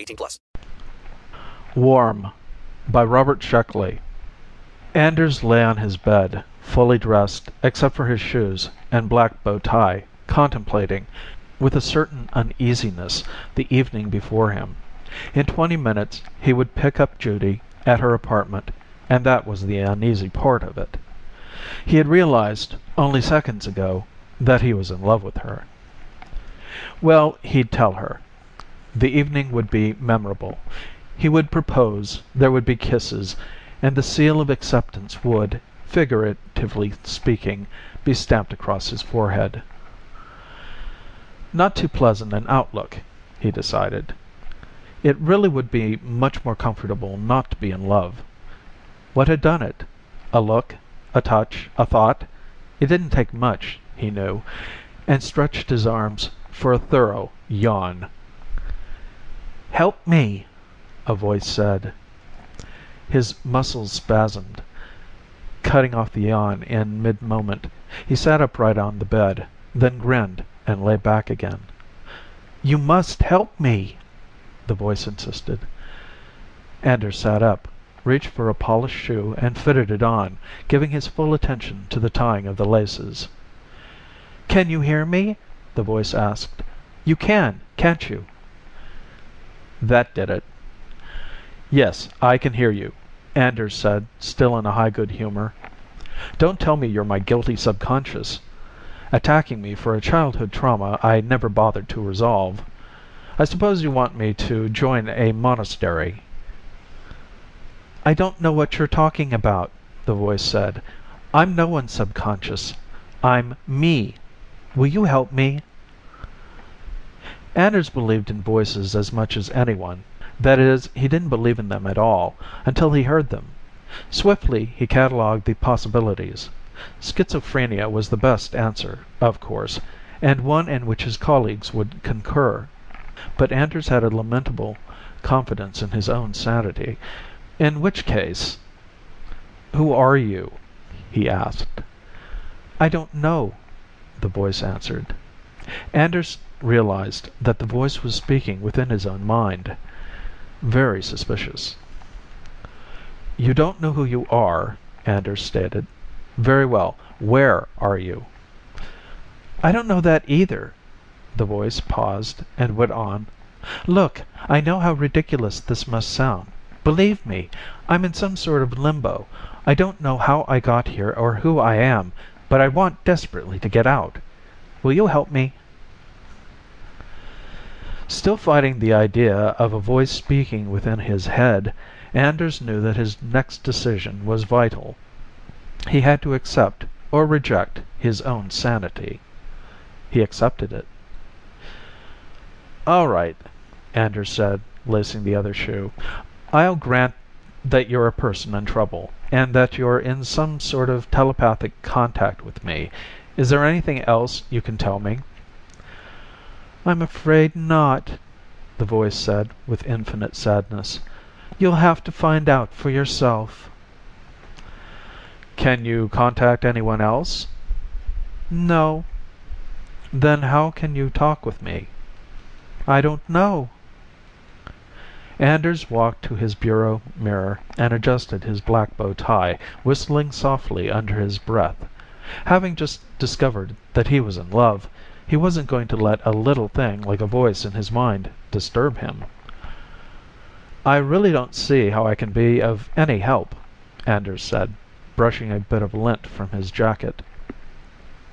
18 plus. Warm by Robert Sheckley. Anders lay on his bed, fully dressed except for his shoes and black bow tie, contemplating, with a certain uneasiness, the evening before him. In twenty minutes he would pick up Judy at her apartment and that was the uneasy part of it. He had realized, only seconds ago, that he was in love with her. Well, he'd tell her. The evening would be memorable. He would propose, there would be kisses, and the seal of acceptance would, figuratively speaking, be stamped across his forehead. Not too pleasant an outlook, he decided. It really would be much more comfortable not to be in love. What had done it? A look, a touch, a thought? It didn't take much, he knew, and stretched his arms for a thorough yawn. "Help me," a voice said. His muscles spasmed, cutting off the yawn in mid moment. He sat upright on the bed, then grinned and lay back again. "You must help me," the voice insisted. Anders sat up reached for a polished shoe and fitted it on, giving his full attention to the tying of the laces. "Can you hear me?" the voice asked. "You can, can't you?" That did it. "Yes, I can hear you," Anders said, still in a high good humor. "Don't tell me you're my guilty subconscious, attacking me for a childhood trauma I never bothered to resolve. I suppose you want me to join a monastery. "I don't know what you're talking about," the voice said. "I'm no one's subconscious. I'm me. Will you help me?" Anders believed in voices as much as anyone. That is, he didn't believe in them at all, until he heard them. Swiftly he catalogued the possibilities. Schizophrenia was the best answer, of course, and one in which his colleagues would concur. But Anders had a lamentable confidence in his own sanity. In which case "Who are you?" he asked. "I don't know," the voice answered. Anders realized that the voice was speaking within his own mind. Very suspicious. "You don't know who you are," Anders stated. "Very well. Where are you?" "I don't know that either." The voice paused and went on. "Look, I know how ridiculous this must sound. Believe me, I'm in some sort of limbo. I don't know how I got here or who I am, but I want desperately to get out. Will you help me?" Still fighting the idea of a voice speaking within his head, Anders knew that his next decision was vital. He had to accept or reject his own sanity. He accepted it. "All right," Anders said, lacing the other shoe. I'll grant that you're a person in trouble, and that you're in some sort of telepathic contact with me. Is there anything else you can tell me?" "I'm afraid not," the voice said, with infinite sadness. "You'll have to find out for yourself." "Can you contact anyone else?" "No." "Then how can you talk with me?" "I don't know." Anders walked to his bureau mirror and adjusted his black bow tie, whistling softly under his breath. Having just discovered that he was in love, he wasn't going to let a little thing like a voice in his mind disturb him. I really don't see how I can be of any help, Anders said, brushing a bit of lint from his jacket.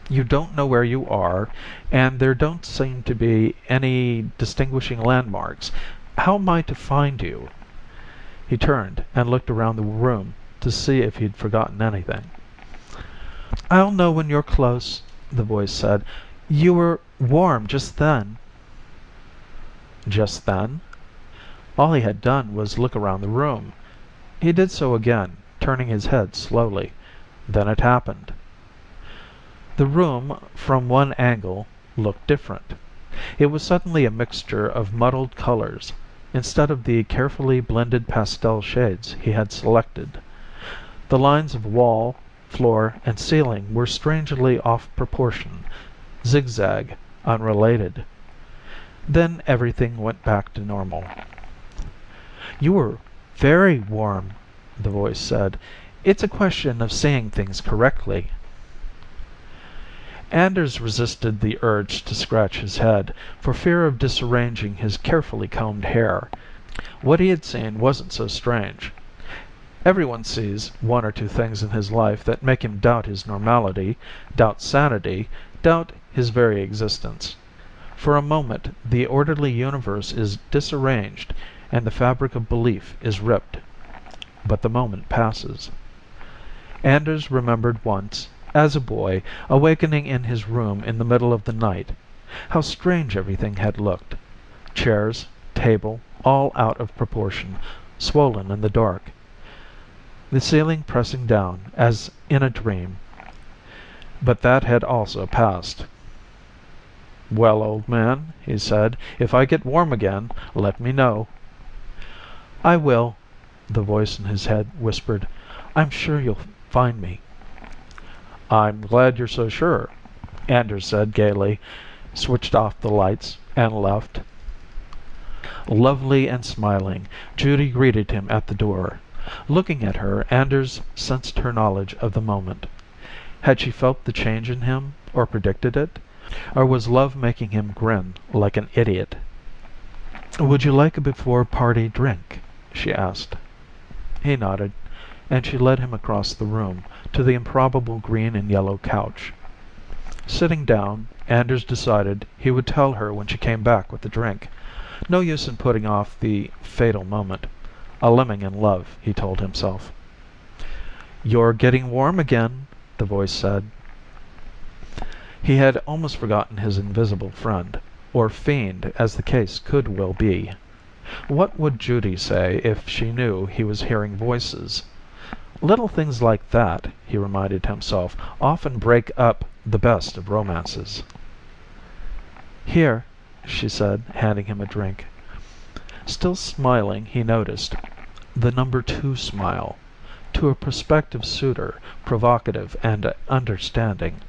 You don't know where you are, and there don't seem to be any distinguishing landmarks. How am I to find you? He turned and looked around the room to see if he'd forgotten anything. I'll know when you're close, the voice said. You were warm just then. Just then? All he had done was look around the room. He did so again, turning his head slowly. Then it happened. The room, from one angle, looked different. It was suddenly a mixture of muddled colors, instead of the carefully blended pastel shades he had selected. The lines of wall, floor, and ceiling were strangely off proportion, zigzag, unrelated. Then everything went back to normal. "You were very warm," the voice said. "It's a question of seeing things correctly." Anders resisted the urge to scratch his head, for fear of disarranging his carefully combed hair. What he had seen wasn't so strange. Everyone sees one or two things in his life that make him doubt his normality, doubt sanity, doubt his very existence. For a moment the orderly universe is disarranged and the fabric of belief is ripped. But the moment passes. Anders remembered once as a boy, awakening in his room in the middle of the night. How strange everything had looked. Chairs, table, all out of proportion, swollen in the dark. The ceiling pressing down, as in a dream. But that had also passed. "Well, old man," he said, "if I get warm again, let me know." "I will," the voice in his head whispered. "I'm sure you'll find me." "I'm glad you're so sure," Anders said gaily, switched off the lights, and left. Lovely and smiling, Judy greeted him at the door. Looking at her, Anders sensed her knowledge of the moment. Had she felt the change in him, or predicted it? Or was love making him grin like an idiot? "Would you like a before party drink?" she asked. He nodded, and she led him across the room to the improbable green and yellow couch. Sitting down, Anders decided he would tell her when she came back with the drink. No use in putting off the fatal moment. A lemming in love, he told himself. "You're getting warm again," the voice said. He had almost forgotten his invisible friend, or fiend as the case could well be. What would Judy say if she knew he was hearing voices? Little things like that, he reminded himself, often break up the best of romances. "Here," she said, handing him a drink. Still smiling, he noticed the number two smile to a prospective suitor, provocative and understanding.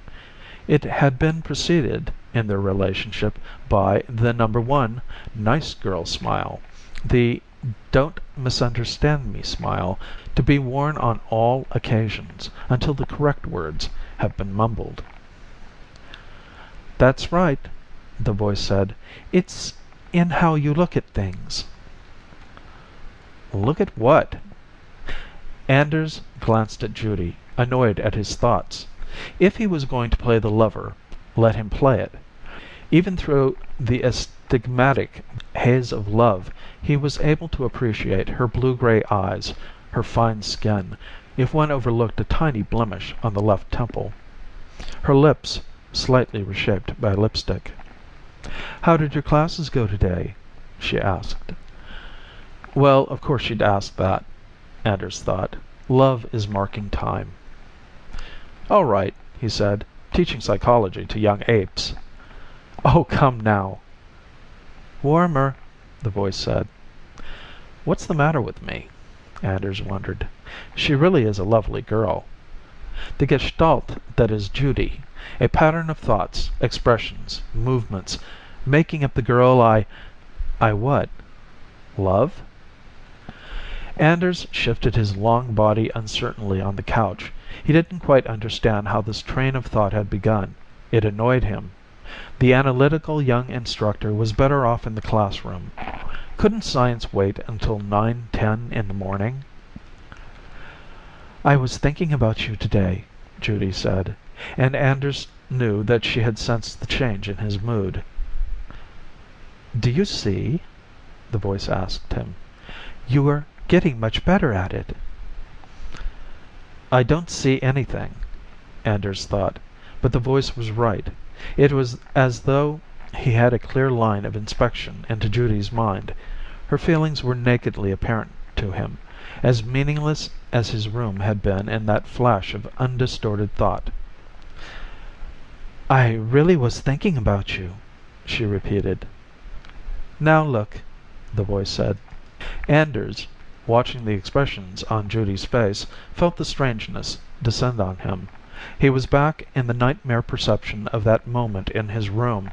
It had been preceded, in their relationship, by the number one nice girl smile, the don't misunderstand me smile to be worn on all occasions, until the correct words have been mumbled. "That's right," the voice said. "It's in how you look at things." "Look at what?" Anders glanced at Judy, annoyed at his thoughts. If he was going to play the lover, let him play it. Even through the astigmatic haze of love he was able to appreciate her blue gray eyes, her fine skin, if one overlooked a tiny blemish on the left temple. Her lips, slightly reshaped by lipstick. "How did your classes go today?" she asked. Well, of course she'd ask that, Anders thought. Love is marking time. "All right," he said. "Teaching psychology to young apes." "Oh, come now." "Warmer," the voice said. What's the matter with me? Anders wondered. She really is a lovely girl. The gestalt that is Judy, a pattern of thoughts, expressions, movements, making up the girl I I what? Love? Anders shifted his long body uncertainly on the couch. He didn't quite understand how this train of thought had begun. It annoyed him. The analytical young instructor was better off in the classroom. Couldn't science wait until nine ten in the morning? "I was thinking about you today," Judy said, and Anders knew that she had sensed the change in his mood. "Do you see?" the voice asked him. "You are getting much better at it." I don't see anything, Anders thought, but the voice was right. It was as though he had a clear line of inspection into Judy's mind. Her feelings were nakedly apparent to him, as meaningless as his room had been in that flash of undistorted thought. "I really was thinking about you," she repeated. "Now look," the voice said. Anders watching the expressions on Judy's face, felt the strangeness descend on him. He was back in the nightmare perception of that moment in his room.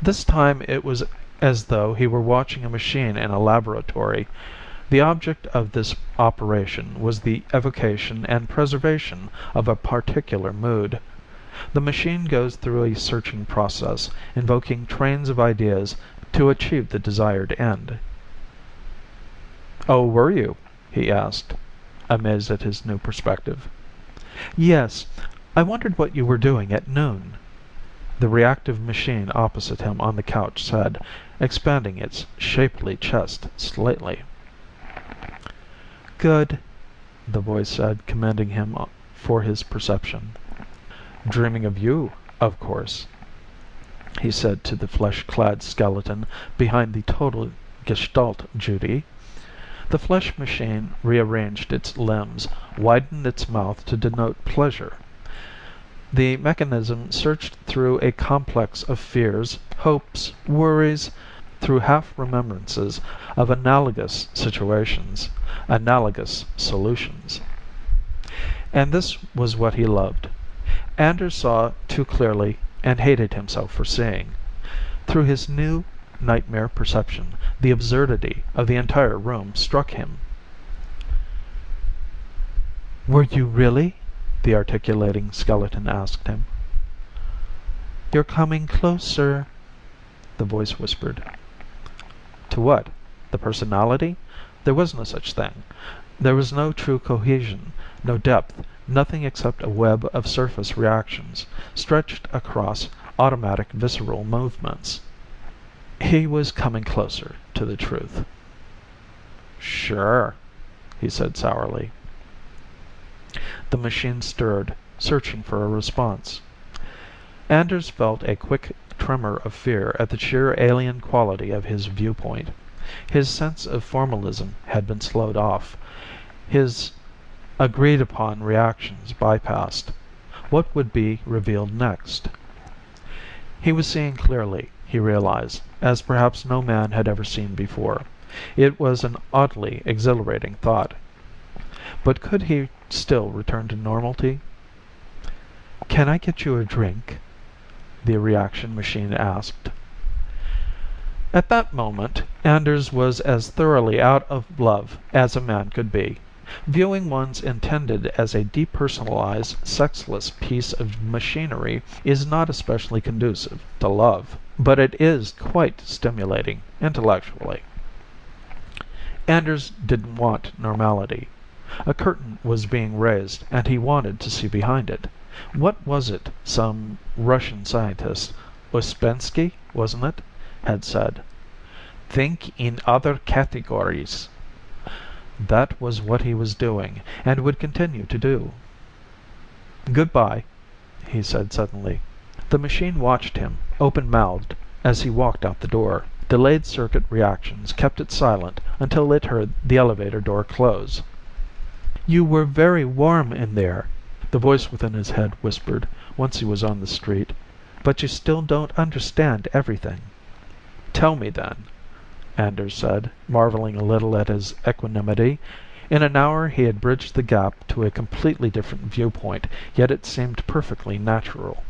This time it was as though he were watching a machine in a laboratory. The object of this operation was the evocation and preservation of a particular mood. The machine goes through a searching process, invoking trains of ideas to achieve the desired end. "Oh, were you?" he asked, amazed at his new perspective. "Yes. I wondered what you were doing at noon," the reactive machine opposite him on the couch said, expanding its shapely chest slightly. "Good," the voice said, commending him for his perception. "Dreaming of you, of course," he said to the flesh clad skeleton behind the total gestalt Judy. The flesh machine rearranged its limbs, widened its mouth to denote pleasure. The mechanism searched through a complex of fears, hopes, worries, through half remembrances of analogous situations, analogous solutions. And this was what he loved. Anders saw too clearly and hated himself for seeing. Through his new nightmare perception, the absurdity of the entire room struck him. "Were you really?" the articulating skeleton asked him. "You're coming closer," the voice whispered. To what? The personality? There was no such thing. There was no true cohesion, no depth, nothing except a web of surface reactions, stretched across automatic visceral movements. He was coming closer to the truth. "Sure," he said sourly. The machine stirred, searching for a response. Anders felt a quick tremor of fear at the sheer alien quality of his viewpoint. His sense of formalism had been slowed off, his agreed upon reactions bypassed. What would be revealed next? He was seeing clearly he realized, as perhaps no man had ever seen before. It was an oddly exhilarating thought. But could he still return to normality? "Can I get you a drink?" the reaction machine asked. At that moment Anders was as thoroughly out of love as a man could be. Viewing one's intended as a depersonalized, sexless piece of machinery is not especially conducive to love. But it is quite stimulating, intellectually. Anders didn't want normality. A curtain was being raised, and he wanted to see behind it. What was it some Russian scientist, Ouspensky, wasn't it, had said? Think in other categories. That was what he was doing, and would continue to do. "Good bye," he said suddenly. The machine watched him, open mouthed, as he walked out the door. Delayed circuit reactions kept it silent until it heard the elevator door close. "You were very warm in there," the voice within his head whispered, once he was on the street. "But you still don't understand everything." "Tell me, then," Anders said, marveling a little at his equanimity. In an hour he had bridged the gap to a completely different viewpoint, yet it seemed perfectly natural.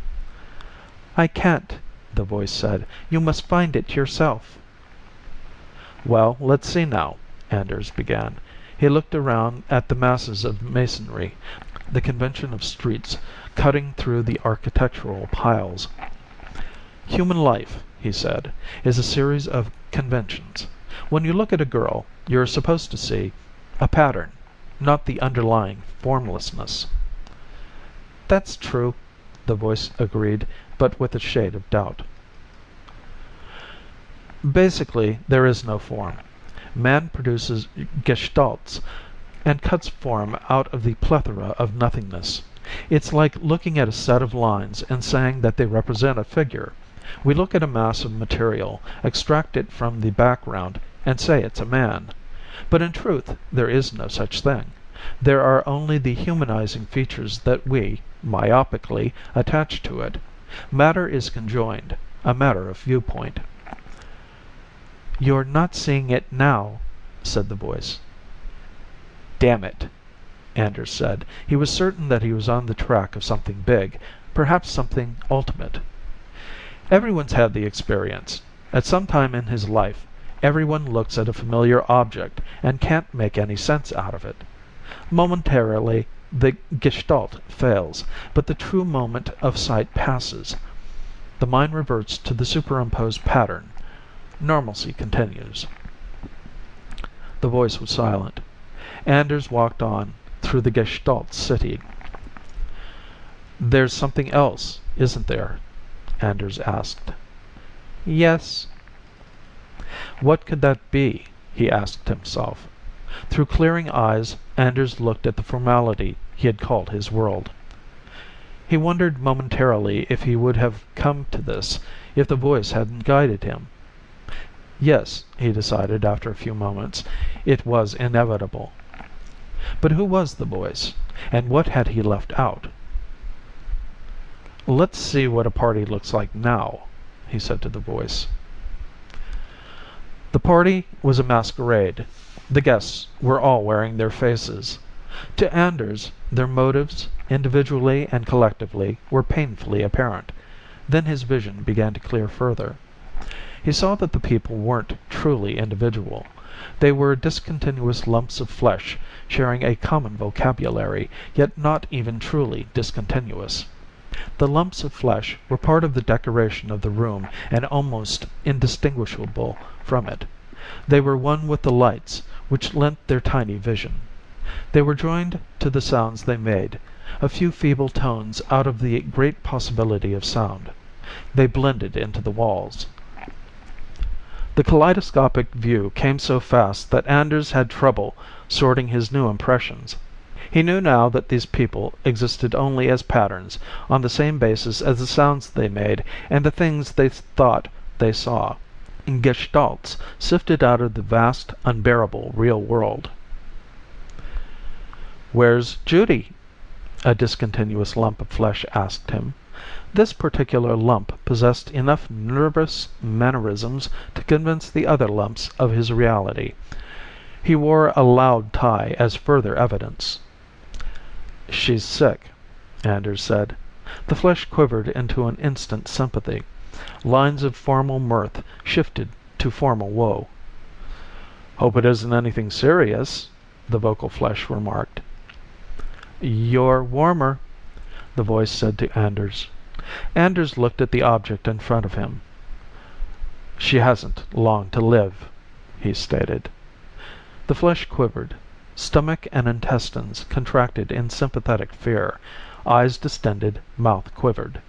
"I can't," the voice said. "You must find it yourself." "Well, let's see now," Anders began. He looked around at the masses of masonry, the convention of streets cutting through the architectural piles. "Human life," he said, "is a series of conventions. When you look at a girl, you're supposed to see a pattern, not the underlying formlessness." "That's true," the voice agreed, but with a shade of doubt. "Basically, there is no form. Man produces gestalts and cuts form out of the plethora of nothingness. It's like looking at a set of lines and saying that they represent a figure. We look at a mass of material, extract it from the background, and say it's a man. But in truth there is no such thing. There are only the humanizing features that we, myopically, attach to it. Matter is conjoined, a matter of viewpoint." "You're not seeing it now," said the voice. "Damn it," Anders said. He was certain that he was on the track of something big, perhaps something ultimate. Everyone's had the experience. At some time in his life, everyone looks at a familiar object and can't make any sense out of it. Momentarily the gestalt fails, but the true moment of sight passes. The mind reverts to the superimposed pattern. Normalcy continues. The voice was silent. Anders walked on, through the gestalt city. "There's something else, isn't there?" Anders asked. "Yes." What could that be? he asked himself. Through clearing eyes, Anders looked at the formality he had called his world. He wondered momentarily if he would have come to this if the voice hadn't guided him. Yes, he decided after a few moments, it was inevitable. But who was the voice, and what had he left out? "Let's see what a party looks like now," he said to the voice. The party was a masquerade. The guests were all wearing their faces. To Anders their motives, individually and collectively, were painfully apparent. Then his vision began to clear further. He saw that the people weren't truly individual. They were discontinuous lumps of flesh sharing a common vocabulary, yet not even truly discontinuous. The lumps of flesh were part of the decoration of the room and almost indistinguishable from it. They were one with the lights, which lent their tiny vision. They were joined to the sounds they made, a few feeble tones out of the great possibility of sound. They blended into the walls. The kaleidoscopic view came so fast that Anders had trouble sorting his new impressions. He knew now that these people existed only as patterns, on the same basis as the sounds they made and the things they thought they saw gestalts sifted out of the vast, unbearable real world. "Where's Judy?" a discontinuous lump of flesh asked him. This particular lump possessed enough nervous mannerisms to convince the other lumps of his reality. He wore a loud tie as further evidence. "She's sick," Anders said. The flesh quivered into an instant sympathy. Lines of formal mirth shifted to formal woe. "Hope it isn't anything serious," the vocal flesh remarked. "You're warmer," the voice said to Anders. Anders looked at the object in front of him. "She hasn't long to live," he stated. The flesh quivered. Stomach and intestines contracted in sympathetic fear. Eyes distended, mouth quivered.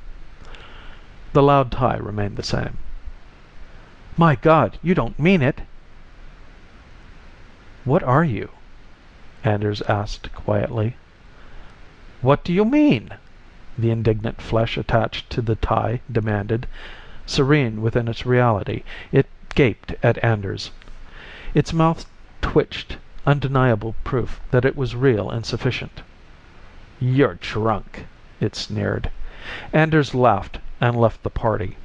The loud tie remained the same. "My God, you don't mean it!" "What are you?" Anders asked quietly. "What do you mean?" the indignant flesh attached to the tie demanded. Serene within its reality, it gaped at Anders. Its mouth twitched, undeniable proof that it was real and sufficient. "You're drunk," it sneered. Anders laughed and left the party.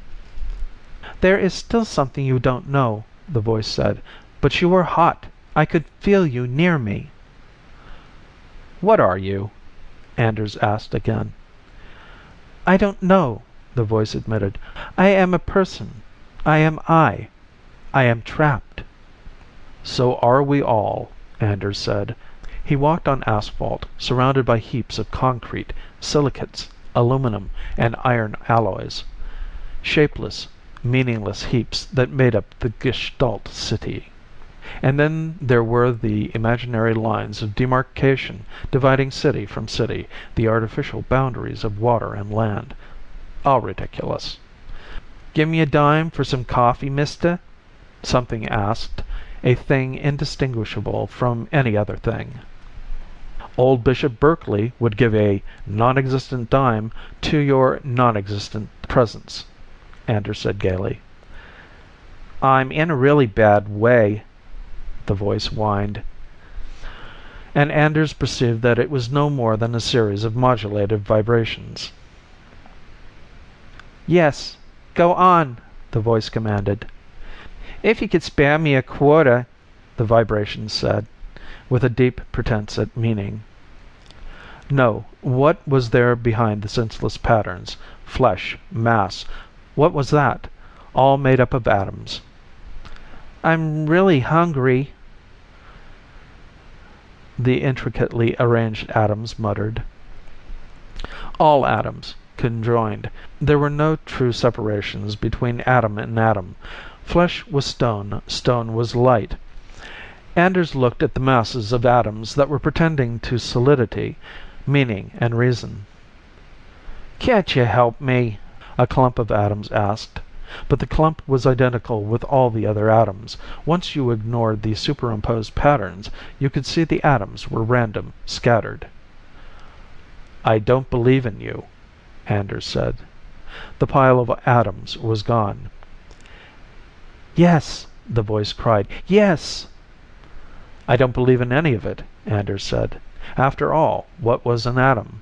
"There is still something you don't know," the voice said. "But you were hot. I could feel you near me." "What are you?" Anders asked again. "I don't know," the voice admitted. "I am a person. I am I. I am trapped." "So are we all," Anders said. He walked on asphalt, surrounded by heaps of concrete, silicates aluminum and iron alloys. Shapeless, meaningless heaps that made up the Gestalt city. And then there were the imaginary lines of demarcation dividing city from city, the artificial boundaries of water and land. All ridiculous. "Gimme a dime for some coffee, mister?" something asked, a thing indistinguishable from any other thing. Old Bishop Berkeley would give a non existent dime to your non existent presence, Anders said gaily. "I'm in a really bad way," the voice whined. And Anders perceived that it was no more than a series of modulated vibrations. "Yes, go on," the voice commanded. "If you could spare me a quarter," the vibrations said, with a deep pretense at meaning. No, what was there behind the senseless patterns? Flesh, mass, what was that? All made up of atoms. "I'm really hungry," the intricately arranged atoms muttered. All atoms, conjoined. There were no true separations between atom and atom. Flesh was stone, stone was light. Anders looked at the masses of atoms that were pretending to solidity, meaning and reason. "Can't you help me?" a clump of atoms asked. But the clump was identical with all the other atoms. Once you ignored the superimposed patterns, you could see the atoms were random, scattered. "I don't believe in you," Anders said. The pile of atoms was gone. "Yes," the voice cried. "Yes!" "I don't believe in any of it," Anders said. After all, what was an atom?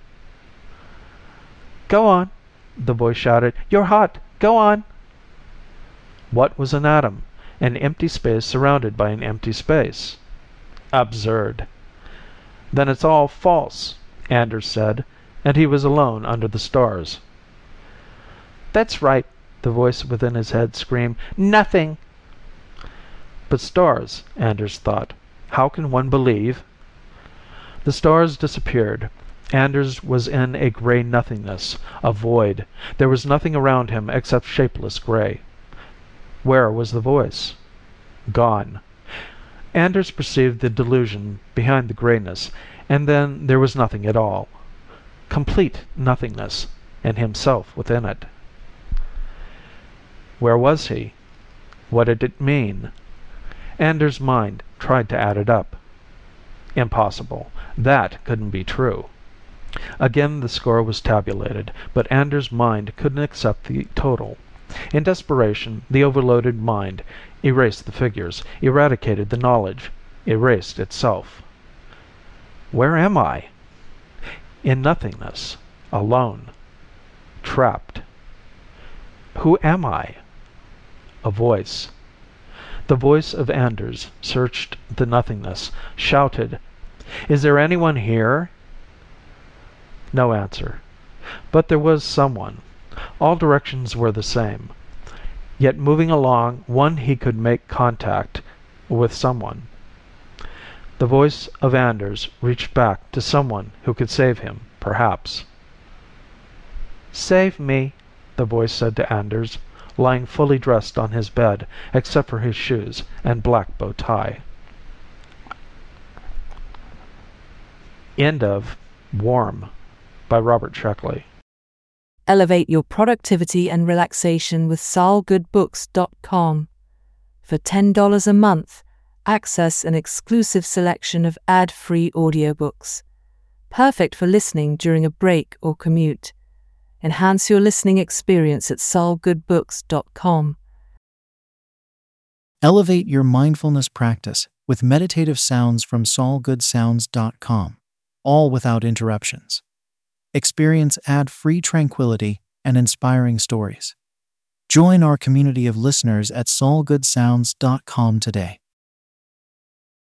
"Go on," the voice shouted. "You're hot. Go on." What was an atom? An empty space surrounded by an empty space. Absurd. Then it's all false, Anders said, and he was alone under the stars. "That's right," the voice within his head screamed. "Nothing." But stars, Anders thought. How can one believe? The stars disappeared. Anders was in a gray nothingness, a void. There was nothing around him except shapeless gray. Where was the voice? Gone. Anders perceived the delusion behind the grayness, and then there was nothing at all. Complete nothingness, and himself within it. Where was he? What did it mean? Anders' mind tried to add it up. Impossible. That couldn't be true. Again the score was tabulated, but Anders' mind couldn't accept the total. In desperation, the overloaded mind erased the figures, eradicated the knowledge, erased itself. Where am I? In nothingness. Alone. Trapped. Who am I? A voice. The voice of Anders searched the nothingness, shouted, "Is there anyone here?" No answer. But there was someone. All directions were the same. Yet moving along one he could make contact with someone. The voice of Anders reached back to someone who could save him, perhaps. "Save me," the voice said to Anders, lying fully dressed on his bed, except for his shoes and black bow tie. End of Warm by Robert Sheckley. Elevate your productivity and relaxation with solgoodbooks.com. For $10 a month, access an exclusive selection of ad free audiobooks. Perfect for listening during a break or commute. Enhance your listening experience at solgoodbooks.com. Elevate your mindfulness practice with meditative sounds from solgoodsounds.com, all without interruptions. Experience ad free tranquility and inspiring stories. Join our community of listeners at solgoodsounds.com today.